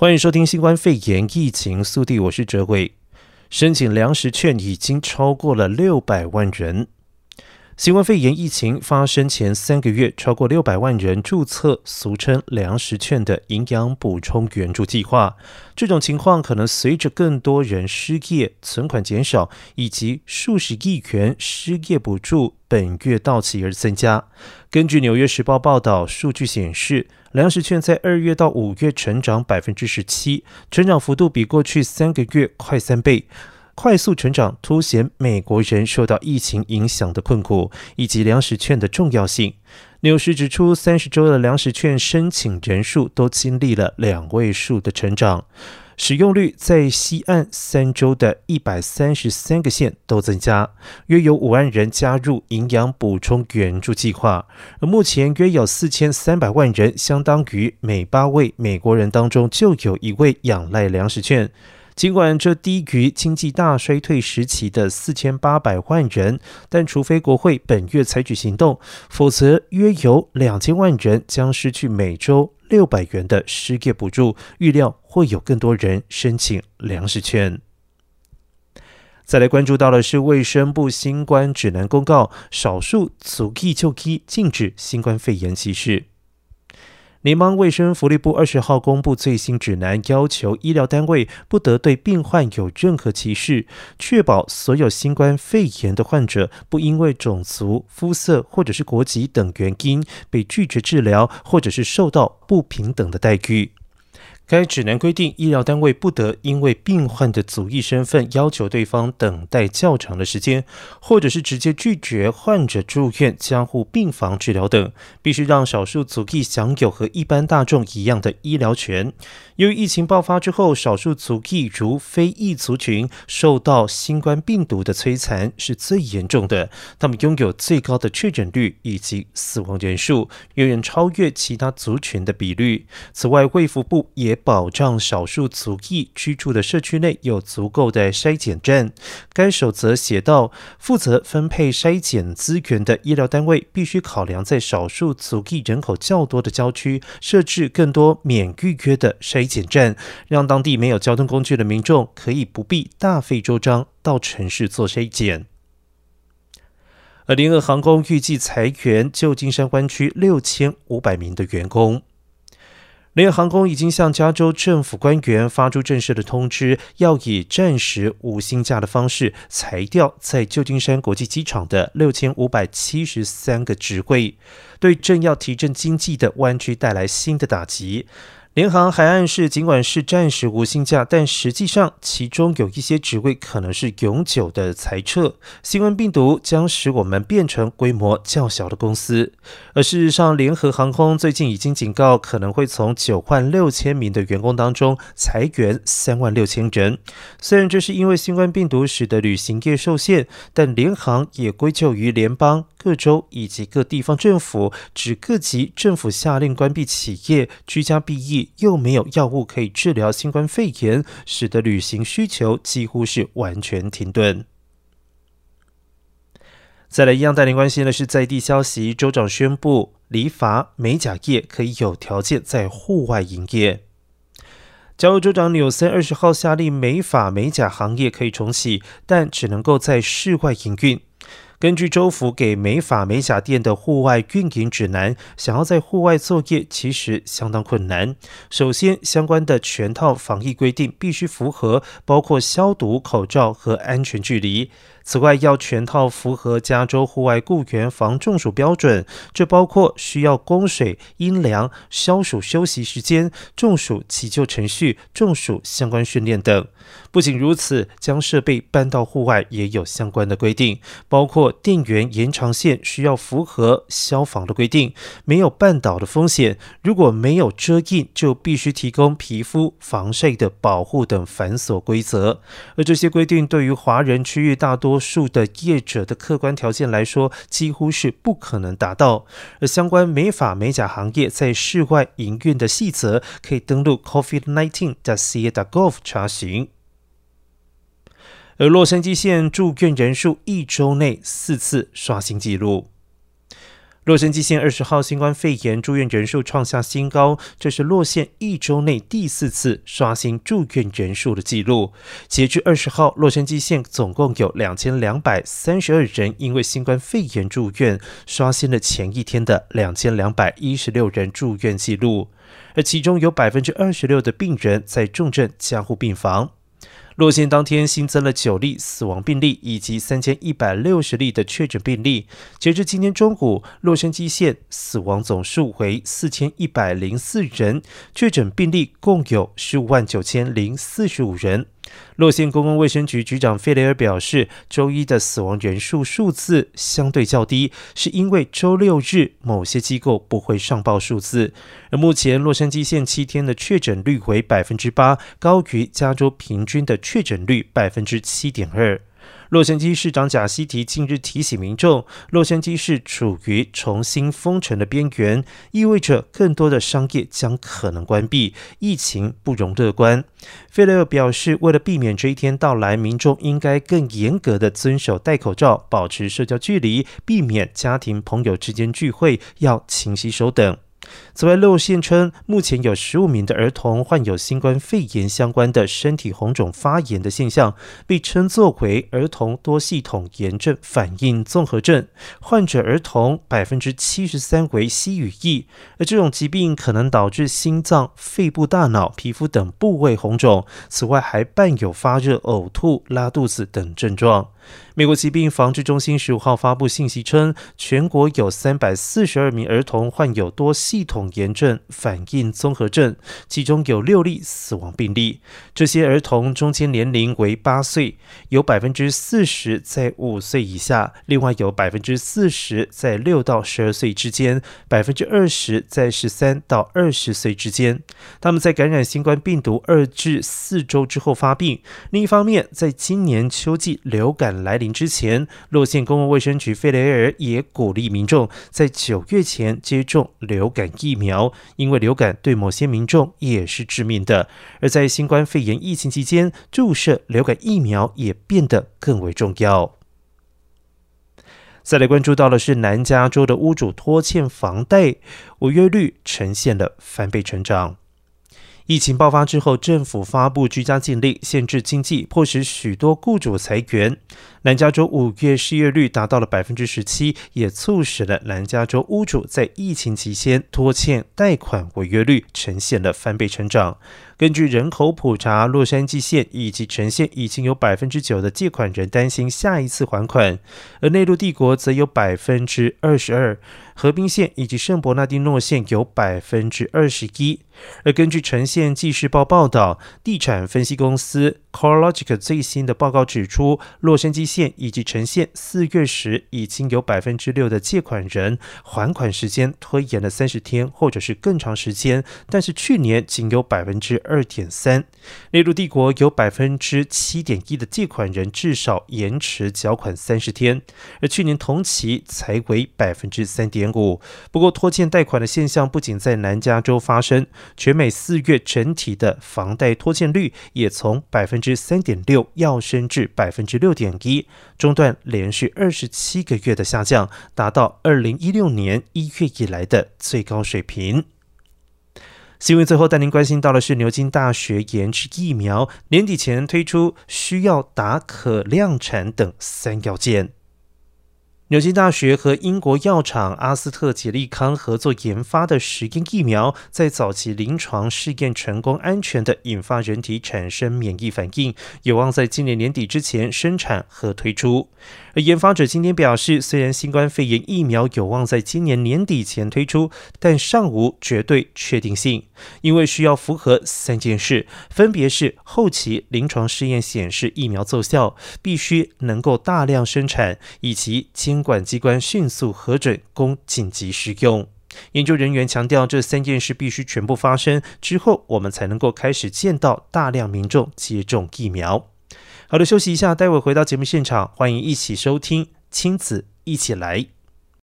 欢迎收听新冠肺炎疫情速递，我是哲伟。申请粮食券已经超过了六百万人。新冠肺炎疫情发生前三个月，超过六百万人注册俗称粮食券的营养补充援助计划。这种情况可能随着更多人失业、存款减少，以及数十亿元失业补助本月到期而增加。根据《纽约时报》报道，数据显示，粮食券在二月到五月成长百分之十七，成长幅度比过去三个月快三倍。快速成长凸显美国人受到疫情影响的困苦，以及粮食券的重要性。纽时指出，三十周的粮食券申请人数都经历了两位数的成长，使用率在西岸三周的一百三十三个县都增加，约有五万人加入营养补充援助计划，而目前约有四千三百万人，相当于每八位美国人当中就有一位仰赖粮食券。尽管这低于经济大衰退时期的四千八百万人，但除非国会本月采取行动，否则约有两千万人将失去每周六百元的失业补助。预料会有更多人申请粮食券。再来关注到的是卫生部新冠指南公告，少数族裔就医禁止新冠肺炎歧视。联邦卫生福利部二十号公布最新指南，要求医疗单位不得对病患有任何歧视，确保所有新冠肺炎的患者不因为种族、肤色或者是国籍等原因被拒绝治疗，或者是受到不平等的待遇。该指南规定，医疗单位不得因为病患的族裔身份要求对方等待较长的时间，或者是直接拒绝患者住院加护病房治疗等，必须让少数族裔享有和一般大众一样的医疗权。由于疫情爆发之后，少数族裔如非裔族群受到新冠病毒的摧残是最严重的，他们拥有最高的确诊率以及死亡人数，远远超越其他族群的比率。此外，卫福部也保障少数族裔居住的社区内有足够的筛检站。该守则写道：负责分配筛检资源的医疗单位必须考量在少数族裔人口较多的郊区设置更多免预约的筛。检站，让当地没有交通工具的民众可以不必大费周章到城市做筛检。而联合航空预计裁员旧金山湾区六千五百名的员工。联合航空已经向加州政府官员发出正式的通知，要以暂时无薪假的方式裁掉在旧金山国际机场的六千五百七十三个职位，对正要提振经济的湾区带来新的打击。联航还暗示，尽管是暂时无薪假，但实际上其中有一些职位可能是永久的裁撤。新冠病毒将使我们变成规模较小的公司，而事实上，联合航空最近已经警告，可能会从九万六千名的员工当中裁员三万六千人。虽然这是因为新冠病毒使得旅行业受限，但联航也归咎于联邦、各州以及各地方政府，指各级政府下令关闭企业，居家避疫。又没有药物可以治疗新冠肺炎，使得旅行需求几乎是完全停顿。再来一样带您关心的是在地消息，州长宣布理发美甲业可以有条件在户外营业。加州州长纽森二十号下令美发美甲行业可以重启，但只能够在室外营运。根据州府给美法美甲店的户外运营指南，想要在户外作业其实相当困难。首先，相关的全套防疫规定必须符合，包括消毒、口罩和安全距离。此外，要全套符合加州户外雇员防中暑标准，这包括需要供水、阴凉、消暑休息时间、中暑急救程序、中暑相关训练等。不仅如此，将设备搬到户外也有相关的规定，包括电源延长线需要符合消防的规定，没有绊倒的风险。如果没有遮荫，就必须提供皮肤防晒的保护等繁琐规则。而这些规定对于华人区域大多数的业者的客观条件来说，几乎是不可能达到。而相关美发美甲行业在室外营运的细则，可以登录 covid19.ca.gov 查询。而洛杉矶县住院人数一周内四次刷新纪录。洛杉矶县二十号新冠肺炎住院人数创下新高，这是洛县一周内第四次刷新住院人数的记录。截至二十号，洛杉矶县总共有两千两百三十二人因为新冠肺炎住院，刷新了前一天的两千两百一十六人住院记录，而其中有百分之二十六的病人在重症加护病房。洛县当天新增了九例死亡病例，以及三千一百六十例的确诊病例。截至今天中午，洛杉矶县死亡总数为四千一百零四人，确诊病例共有十五万九千零四十五人。洛县公共卫生局局长费雷尔表示，周一的死亡人数数字相对较低，是因为周六日某些机构不会上报数字。而目前洛杉矶县七天的确诊率为百分之八，高于加州平均的确诊率百分之七点二。洛杉矶市长贾西提近日提醒民众，洛杉矶市处于重新封城的边缘，意味着更多的商业将可能关闭，疫情不容乐观。费雷尔表示，为了避免这一天到来，民众应该更严格的遵守戴口罩、保持社交距离，避免家庭朋友之间聚会，要勤洗手等。此外，洛县称，目前有十五名的儿童患有新冠肺炎相关的身体红肿发炎的现象，被称作为儿童多系统炎症反应综合症。患者儿童百分之七十三为 C 与 E，而这种疾病可能导致心脏、肺部、大脑、皮肤等部位红肿。此外，还伴有发热、呕吐、拉肚子等症状。美国疾病防治中心十五号发布信息称，全国有三百四十二名儿童患有多系系统炎症反应综合症，其中有六例死亡病例。这些儿童中间年龄为八岁，有百分之四十在五岁以下，另外有百分之四十在六到十二岁之间，百分之二十在十三到二十岁之间。他们在感染新冠病毒二至四周之后发病。另一方面，在今年秋季流感来临之前，洛县公共卫生局费雷尔也鼓励民众在九月前接种流感疫苗，因为流感对某些民众也是致命的。而在新冠肺炎疫情期间，注射流感疫苗也变得更为重要。再来关注到的是南加州的屋主拖欠房贷违约率呈现了翻倍成长。疫情爆发之后，政府发布居家禁令，限制经济，迫使许多雇主裁员。南加州五月失业率达到了百分之十七，也促使了南加州屋主在疫情期间拖欠贷款违约率呈现了翻倍成长。根据人口普查，洛杉矶县以及橙县已经有百分之九的借款人担心下一次还款，而内陆帝国则有百分之二十二，河滨县以及圣伯纳丁诺县有百分之二十一。而根据橙县纪事报报道，地产分析公司 CoreLogic 最新的报告指出，洛杉矶县以及呈县四月时已经有百分之六的借款人还款时间拖延了三十天或者是更长时间，但是去年仅有百分之二点三。内陆帝国有百分之七点一的借款人至少延迟缴款三十天，而去年同期才为百分之三点五。不过，拖欠贷款的现象不仅在南加州发生，全美四月整体的房贷拖欠率也从百分之三点六跃升至百分之六点一，中断连续二十七个月的下降，达到二零一六年一月以来的最高水平。新闻最后带您关心到的是牛津大学研制疫苗年底前推出，需要达可量产等三要件。牛津大学和英国药厂阿斯特捷利康合作研发的实验疫苗，在早期临床试验成功安全的引发人体产生免疫反应，有望在今年年底之前生产和推出。而研发者今天表示，虽然新冠肺炎疫苗有望在今年年底前推出，但尚无绝对确定性，因为需要符合三件事，分别是后期临床试验显示疫苗奏效，必须能够大量生产，以及监管机关迅速核准供紧急使用。研究人员强调，这三件事必须全部发生之后，我们才能够开始见到大量民众接种疫苗。好的，休息一下，待会回到节目现场，欢迎一起收听亲子一起来。